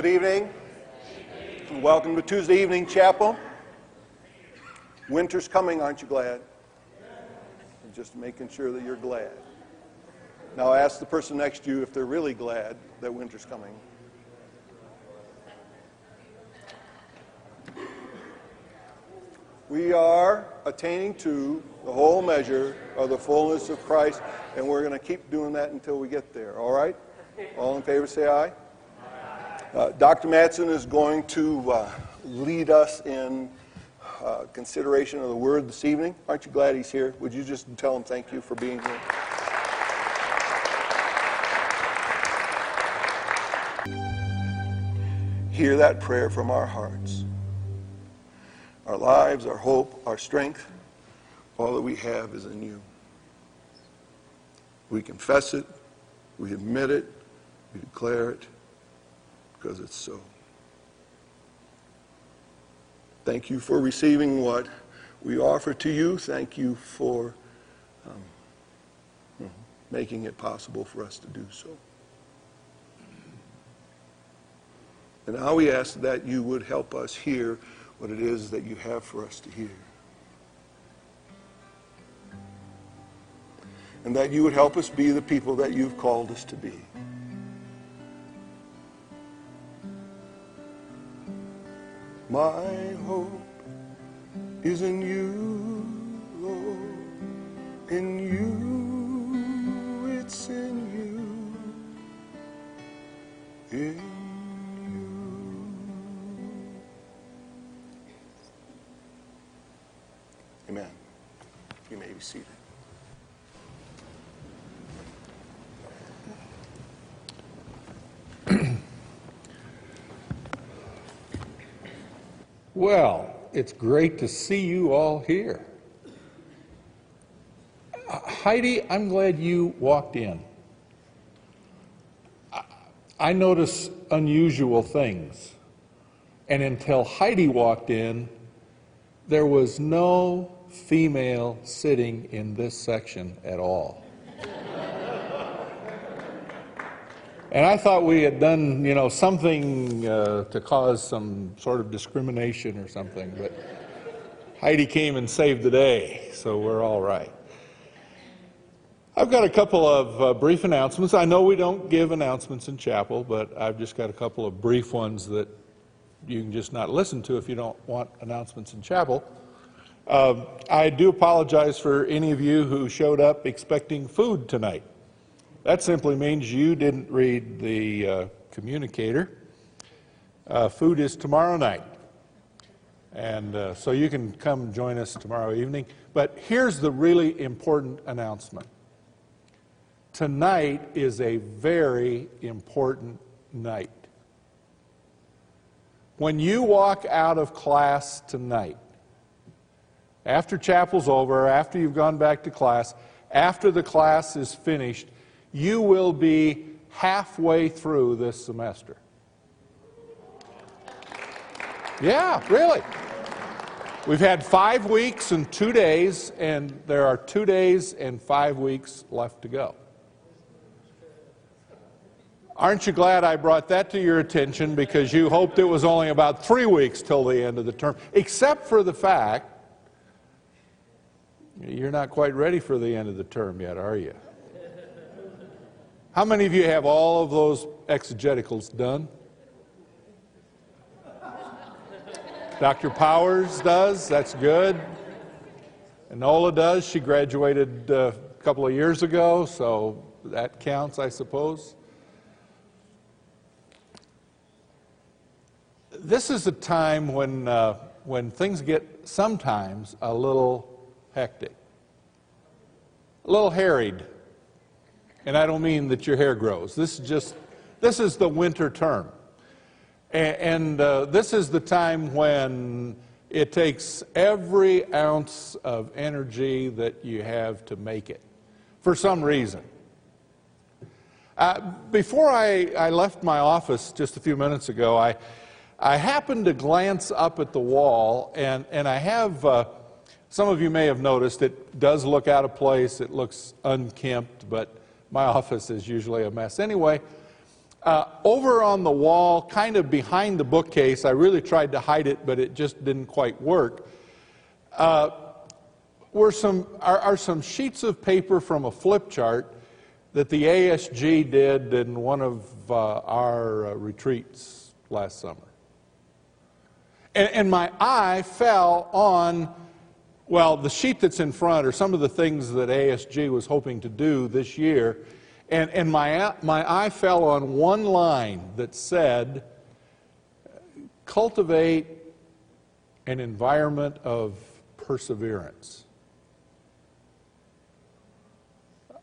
Good evening. Welcome to Tuesday evening chapel. Winter's coming, aren't you glad? Just making sure that you're glad. Now ask the person next to you if they're really glad that winter's coming. We are attaining to the whole measure of the fullness of Christ, and we're going to keep doing that until we get there. All right? All in favor, say aye. Uh, Dr. Matson is going to uh, lead us in uh, consideration of the word this evening. Aren't you glad he's here? Would you just tell him thank you for being here? Hear that prayer from our hearts. Our lives, our hope, our strength, all that we have is in you. We confess it, we admit it, we declare it because it's so. Thank you for receiving what we offer to you. Thank you for um, making it possible for us to do so. And now we ask that you would help us hear what it is that you have for us to hear. And that you would help us be the people that you've called us to be. My hope is in you, Lord, in you, it's in you, Well, it's great to see you all here. Uh, Heidi, I'm glad you walked in. I, I notice unusual things. And until Heidi walked in, there was no female sitting in this section at all. And I thought we had done, you know, something uh, to cause some sort of discrimination or something, but Heidi came and saved the day, so we're all right. I've got a couple of uh, brief announcements. I know we don't give announcements in chapel, but I've just got a couple of brief ones that you can just not listen to if you don't want announcements in chapel. Um, I do apologize for any of you who showed up expecting food tonight. That simply means you didn't read the uh, communicator. Uh, food is tomorrow night. And uh, so you can come join us tomorrow evening. But here's the really important announcement tonight is a very important night. When you walk out of class tonight, after chapel's over, after you've gone back to class, after the class is finished, you will be halfway through this semester. Yeah, really. We've had five weeks and two days, and there are two days and five weeks left to go. Aren't you glad I brought that to your attention because you hoped it was only about three weeks till the end of the term, except for the fact you're not quite ready for the end of the term yet, are you? How many of you have all of those exegeticals done? Dr. Powers does, that's good. Enola does, she graduated uh, a couple of years ago, so that counts, I suppose. This is a time when, uh, when things get sometimes a little hectic, a little harried. And I don't mean that your hair grows. This is just, this is the winter term. And, and uh, this is the time when it takes every ounce of energy that you have to make it for some reason. Uh, before I, I left my office just a few minutes ago, I, I happened to glance up at the wall, and, and I have, uh, some of you may have noticed, it does look out of place, it looks unkempt, but my office is usually a mess anyway. Uh, over on the wall, kind of behind the bookcase, I really tried to hide it, but it just didn't quite work. Uh, were some, are, are some sheets of paper from a flip chart that the ASG did in one of uh, our uh, retreats last summer. And, and my eye fell on, well, the sheet that's in front are some of the things that ASG was hoping to do this year. And, and my, my eye fell on one line that said, cultivate an environment of perseverance.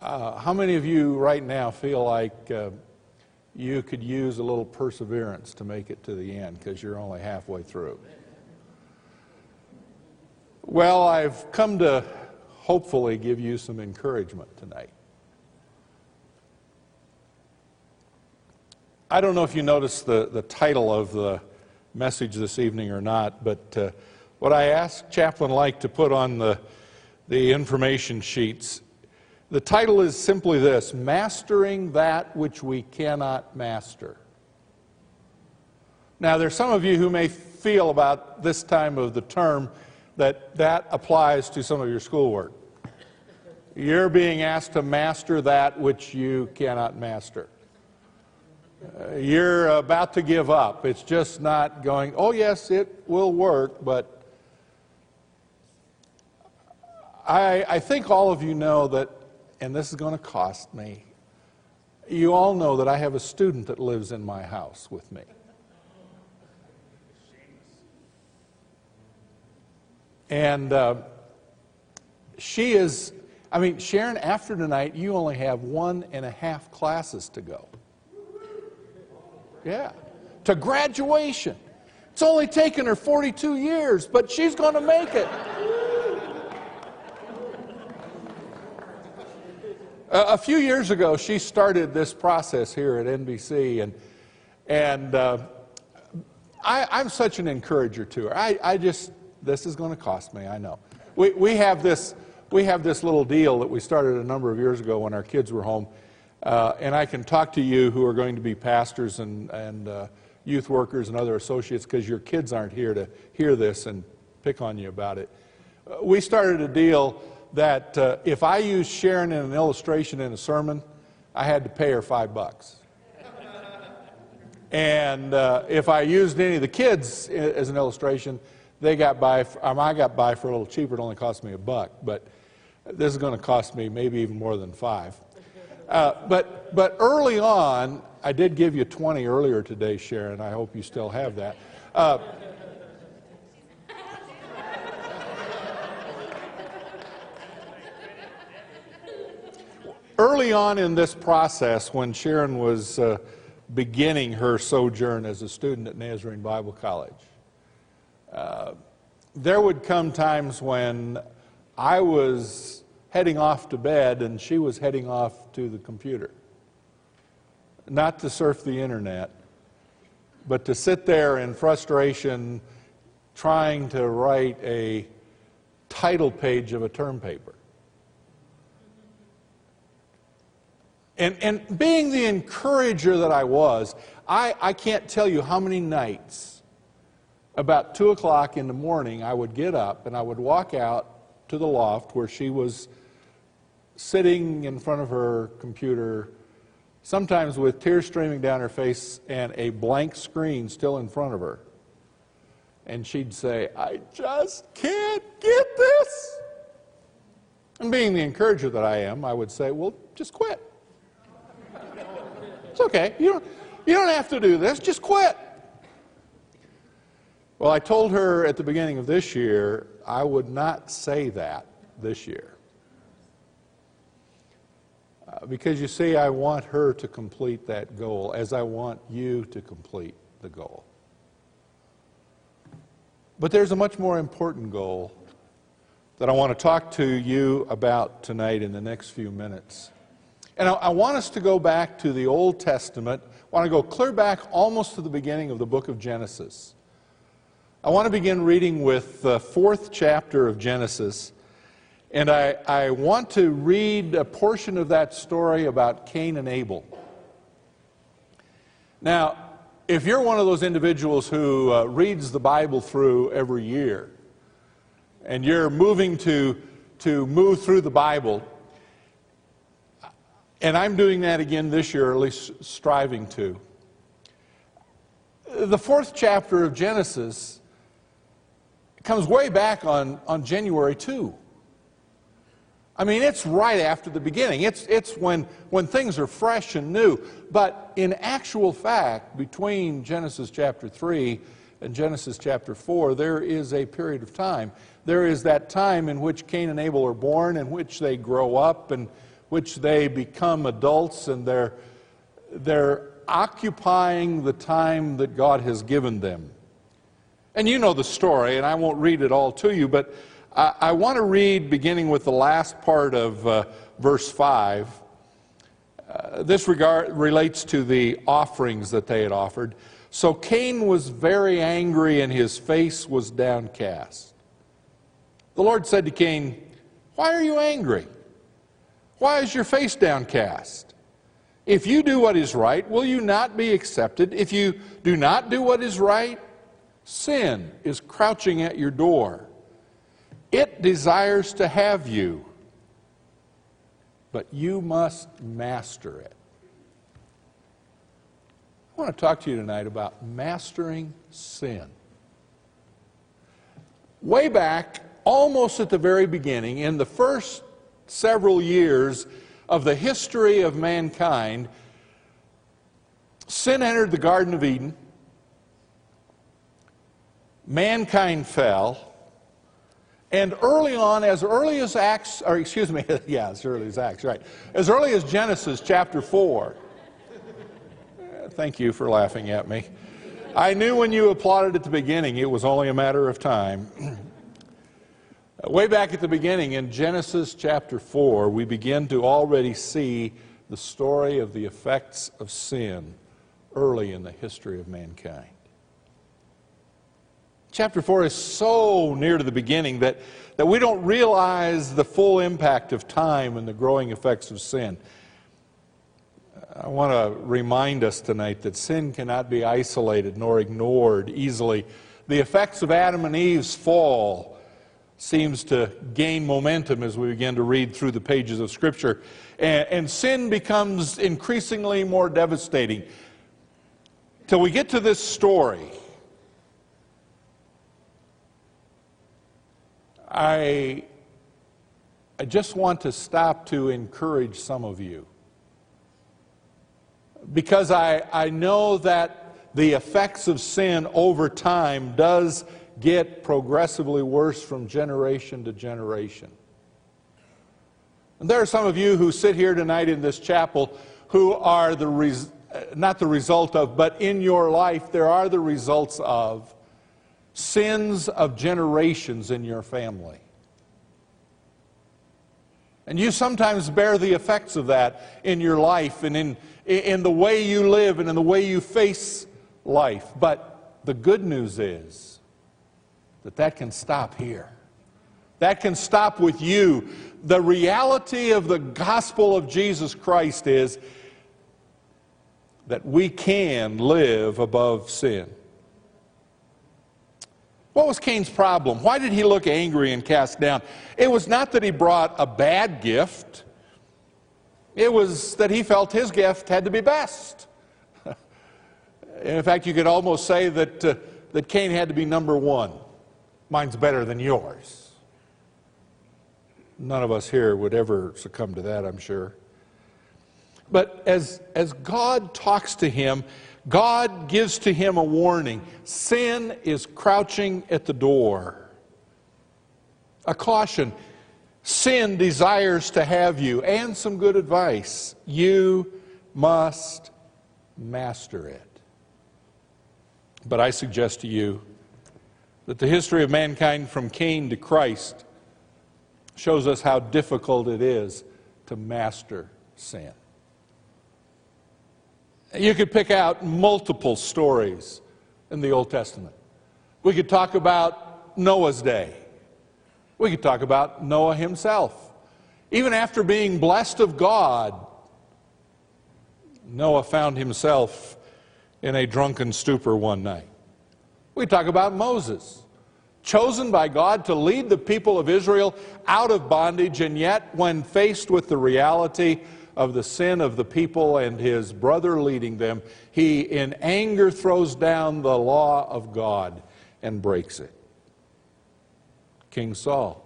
Uh, how many of you right now feel like uh, you could use a little perseverance to make it to the end because you're only halfway through? Well, I've come to hopefully give you some encouragement tonight. I don't know if you noticed the, the title of the message this evening or not, but uh, what I asked Chaplain Like to put on the, the information sheets the title is simply this Mastering That Which We Cannot Master. Now, there's some of you who may feel about this time of the term that that applies to some of your schoolwork. You're being asked to master that which you cannot master. Uh, you're about to give up. It's just not going, oh, yes, it will work, but I, I think all of you know that and this is going to cost me. You all know that I have a student that lives in my house with me. And uh, she is, I mean, Sharon, after tonight, you only have one and a half classes to go. Yeah, to graduation. It's only taken her 42 years, but she's going to make it. a few years ago, she started this process here at NBC, and, and uh, I, am such an encourager to her. I, I just, this is going to cost me, I know. We, we, have this, we have this little deal that we started a number of years ago when our kids were home, uh, and I can talk to you who are going to be pastors and, and uh, youth workers and other associates because your kids aren't here to hear this and pick on you about it. Uh, we started a deal that uh, if I used Sharon in an illustration in a sermon, I had to pay her five bucks. and uh, if I used any of the kids as an illustration, they got by. Um, I got by for a little cheaper. It only cost me a buck, but this is going to cost me maybe even more than five. Uh, but but early on, I did give you 20 earlier today, Sharon. I hope you still have that. Uh, Early on in this process, when Sharon was uh, beginning her sojourn as a student at Nazarene Bible College, uh, there would come times when I was heading off to bed and she was heading off to the computer. Not to surf the internet, but to sit there in frustration trying to write a title page of a term paper. And, and being the encourager that I was, I, I can't tell you how many nights, about 2 o'clock in the morning, I would get up and I would walk out to the loft where she was sitting in front of her computer, sometimes with tears streaming down her face and a blank screen still in front of her. And she'd say, I just can't get this. And being the encourager that I am, I would say, well, just quit. It's okay. You don't, you don't have to do this. Just quit. Well, I told her at the beginning of this year I would not say that this year. Uh, because you see, I want her to complete that goal as I want you to complete the goal. But there's a much more important goal that I want to talk to you about tonight in the next few minutes. And I, I, want us to go back to the Old Testament. I want to go clear back almost to the beginning of the book of Genesis. I want to begin reading with the fourth chapter of Genesis. And I, I want to read a portion of that story about Cain and Abel. Now, if you're one of those individuals who uh, reads the Bible through every year, and you're moving to, to move through the Bible, and I'm doing that again this year, at least striving to. The fourth chapter of Genesis comes way back on, on January 2. I mean, it's right after the beginning. It's, it's when, when things are fresh and new. But in actual fact, between Genesis chapter 3 and Genesis chapter 4, there is a period of time. There is that time in which Cain and Abel are born, in which they grow up, and which they become adults, and they're, they're occupying the time that God has given them. And you know the story, and I won't read it all to you, but I, I want to read beginning with the last part of uh, verse 5. Uh, this regard, relates to the offerings that they had offered. So Cain was very angry and his face was downcast. The Lord said to Cain, Why are you angry? Why is your face downcast? If you do what is right, will you not be accepted? If you do not do what is right, sin is crouching at your door. It desires to have you, but you must master it. I want to talk to you tonight about mastering sin. Way back, almost at the very beginning, in the first several years of the history of mankind, sin entered the Garden of Eden. Mankind fell. And early on, as early as Acts, or excuse me, yeah, as early as Acts, right. As early as Genesis chapter 4. Thank you for laughing at me. I knew when you applauded at the beginning, it was only a matter of time. Way back at the beginning, in Genesis chapter 4, we begin to already see the story of the effects of sin early in the history of mankind. Chapter 4 is so near to the beginning that, that we don't realize the full impact of time and the growing effects of sin. I want to remind us tonight that sin cannot be isolated nor ignored easily. The effects of Adam and Eve's fall seems to gain momentum as we begin to read through the pages of Scripture. And, and sin becomes increasingly more devastating. Till we get to this story I, I just want to stop to encourage some of you. Because I, I know that the effects of sin over time does get progressively worse from generation to generation. And there are some of you who sit here tonight in this chapel who are the res- not the result of, but in your life there are the results of sins of generations in your family. And you sometimes bear the effects of that in your life and in, in the way you live and in the way you face life. But the good news is that that can stop here. That can stop with you. The reality of the gospel of Jesus Christ is that we can live above sin. What was Cain's problem? Why did he look angry and cast down? It was not that he brought a bad gift, it was that he felt his gift had to be best. In fact, you could almost say that, uh, that Cain had to be number one. Mine's better than yours. None of us here would ever succumb to that, I'm sure. But as, as God talks to him, God gives to him a warning sin is crouching at the door. A caution sin desires to have you, and some good advice. You must master it. But I suggest to you that the history of mankind from Cain to Christ shows us how difficult it is to master sin. You could pick out multiple stories in the Old Testament. We could talk about Noah's day. We could talk about Noah himself. Even after being blessed of God, Noah found himself in a drunken stupor one night. We talk about Moses, chosen by God to lead the people of Israel out of bondage, and yet, when faced with the reality of the sin of the people and his brother leading them, he in anger throws down the law of God and breaks it. King Saul,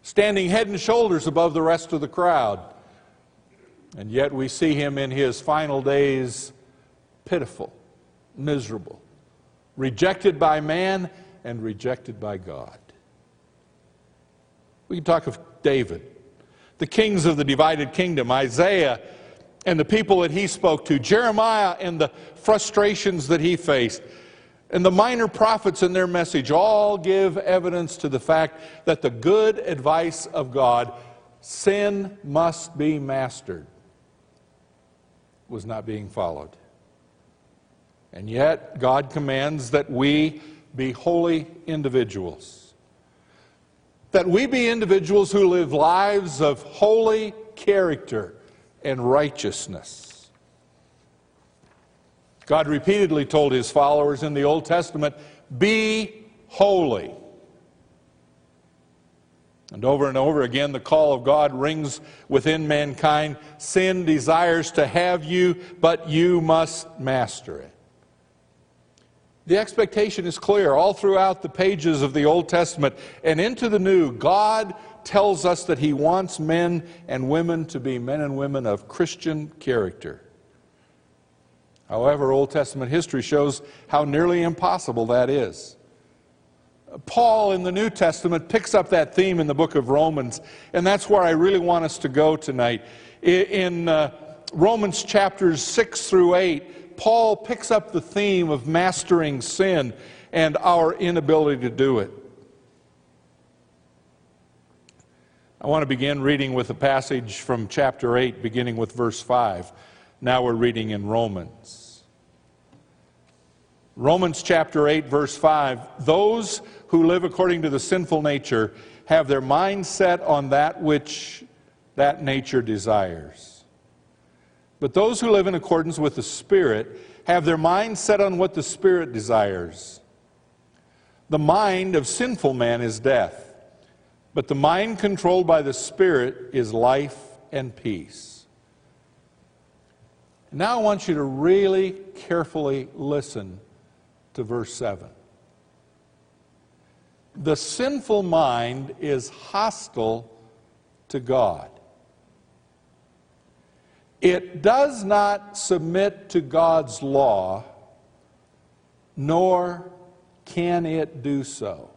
standing head and shoulders above the rest of the crowd, and yet we see him in his final days pitiful, miserable, rejected by man and rejected by God. We can talk of David, the kings of the divided kingdom, Isaiah and the people that he spoke to, Jeremiah and the frustrations that he faced, and the minor prophets and their message all give evidence to the fact that the good advice of God, sin must be mastered, was not being followed. And yet, God commands that we be holy individuals. That we be individuals who live lives of holy character and righteousness. God repeatedly told his followers in the Old Testament, Be holy. And over and over again, the call of God rings within mankind. Sin desires to have you, but you must master it. The expectation is clear all throughout the pages of the Old Testament and into the New. God tells us that He wants men and women to be men and women of Christian character. However, Old Testament history shows how nearly impossible that is. Paul in the New Testament picks up that theme in the book of Romans, and that's where I really want us to go tonight. In uh, Romans chapters 6 through 8, Paul picks up the theme of mastering sin and our inability to do it. I want to begin reading with a passage from chapter 8, beginning with verse 5. Now we're reading in Romans. Romans chapter 8, verse 5. Those who live according to the sinful nature have their mind set on that which that nature desires. But those who live in accordance with the Spirit have their mind set on what the Spirit desires. The mind of sinful man is death, but the mind controlled by the Spirit is life and peace. Now I want you to really carefully listen to verse 7. The sinful mind is hostile to God. It does not submit to God's law, nor can it do so.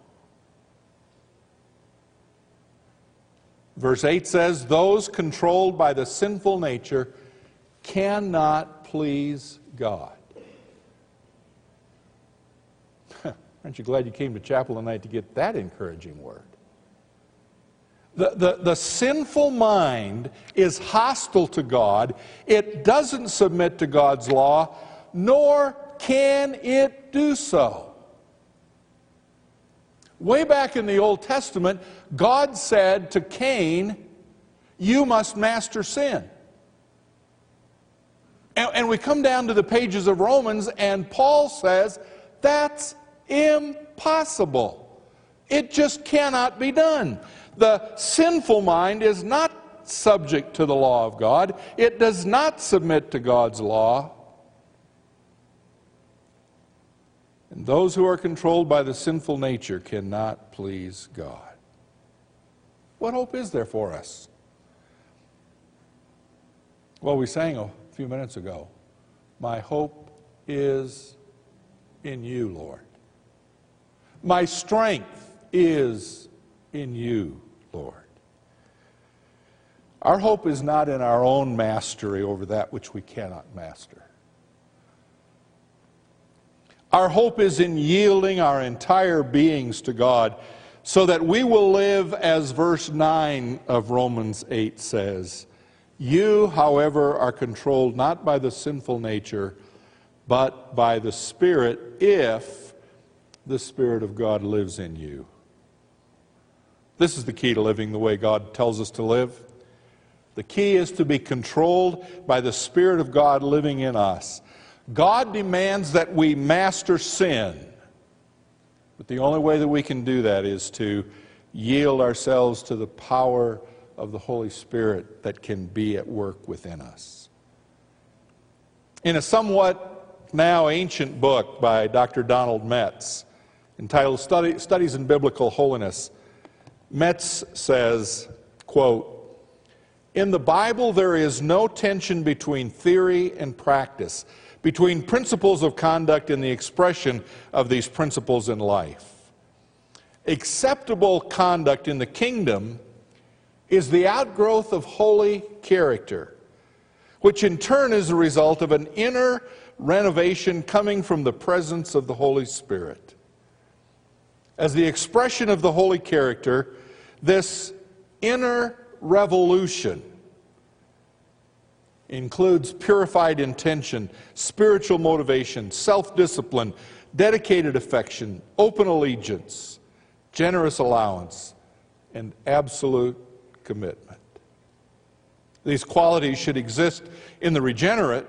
Verse 8 says, Those controlled by the sinful nature cannot please God. Aren't you glad you came to chapel tonight to get that encouraging word? The, the, the, sinful mind is hostile to God. It doesn't submit to God's law, nor can it do so. Way back in the Old Testament, God said to Cain, You must master sin. And, and we come down to the pages of Romans, and Paul says, That's impossible. It just cannot be done. The sinful mind is not subject to the law of God, it does not submit to God's law. And those who are controlled by the sinful nature cannot please God. What hope is there for us? Well, we sang a few minutes ago, My hope is in you, Lord. My strength is in you, Lord. Our hope is not in our own mastery over that which we cannot master. Our hope is in yielding our entire beings to God so that we will live as verse 9 of Romans 8 says. You, however, are controlled not by the sinful nature, but by the Spirit, if the Spirit of God lives in you. This is the key to living the way God tells us to live. The key is to be controlled by the Spirit of God living in us. God demands that we master sin. But the only way that we can do that is to yield ourselves to the power of the Holy Spirit that can be at work within us. In a somewhat now ancient book by Dr. Donald Metz entitled Studies in Biblical Holiness, Metz says, quote, in the Bible, there is no tension between theory and practice, between principles of conduct and the expression of these principles in life. Acceptable conduct in the kingdom is the outgrowth of holy character, which in turn is a result of an inner renovation coming from the presence of the Holy Spirit. As the expression of the holy character, this inner revolution includes purified intention, spiritual motivation, self discipline, dedicated affection, open allegiance, generous allowance, and absolute commitment. These qualities should exist in the regenerate,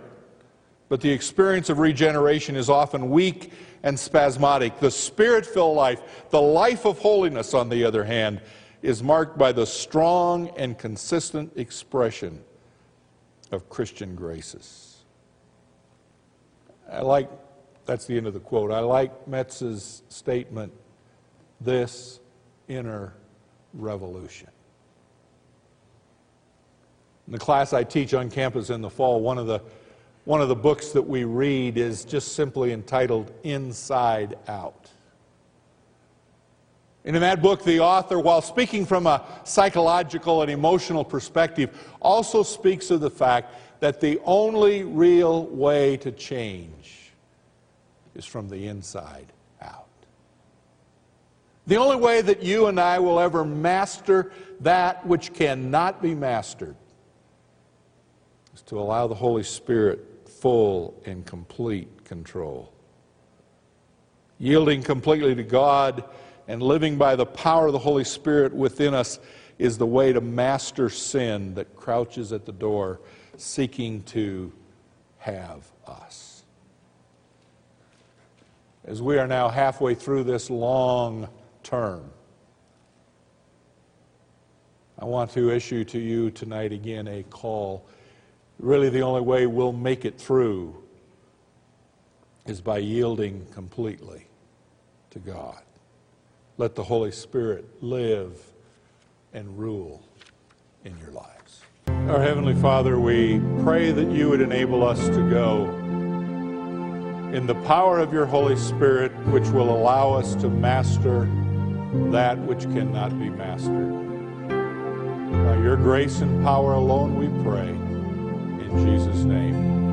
but the experience of regeneration is often weak and spasmodic. The spirit filled life, the life of holiness, on the other hand, is marked by the strong and consistent expression of Christian graces. I like, that's the end of the quote. I like Metz's statement this inner revolution. In the class I teach on campus in the fall, one of the, one of the books that we read is just simply entitled Inside Out. And in that book, the author, while speaking from a psychological and emotional perspective, also speaks of the fact that the only real way to change is from the inside out. The only way that you and I will ever master that which cannot be mastered is to allow the Holy Spirit full and complete control. Yielding completely to God and living by the power of the Holy Spirit within us is the way to master sin that crouches at the door seeking to have us. As we are now halfway through this long term, I want to issue to you tonight again a call. Really, the only way we'll make it through is by yielding completely to God. Let the Holy Spirit live and rule in your lives. Our Heavenly Father, we pray that you would enable us to go in the power of your Holy Spirit, which will allow us to master that which cannot be mastered. By your grace and power alone we pray. In Jesus' name.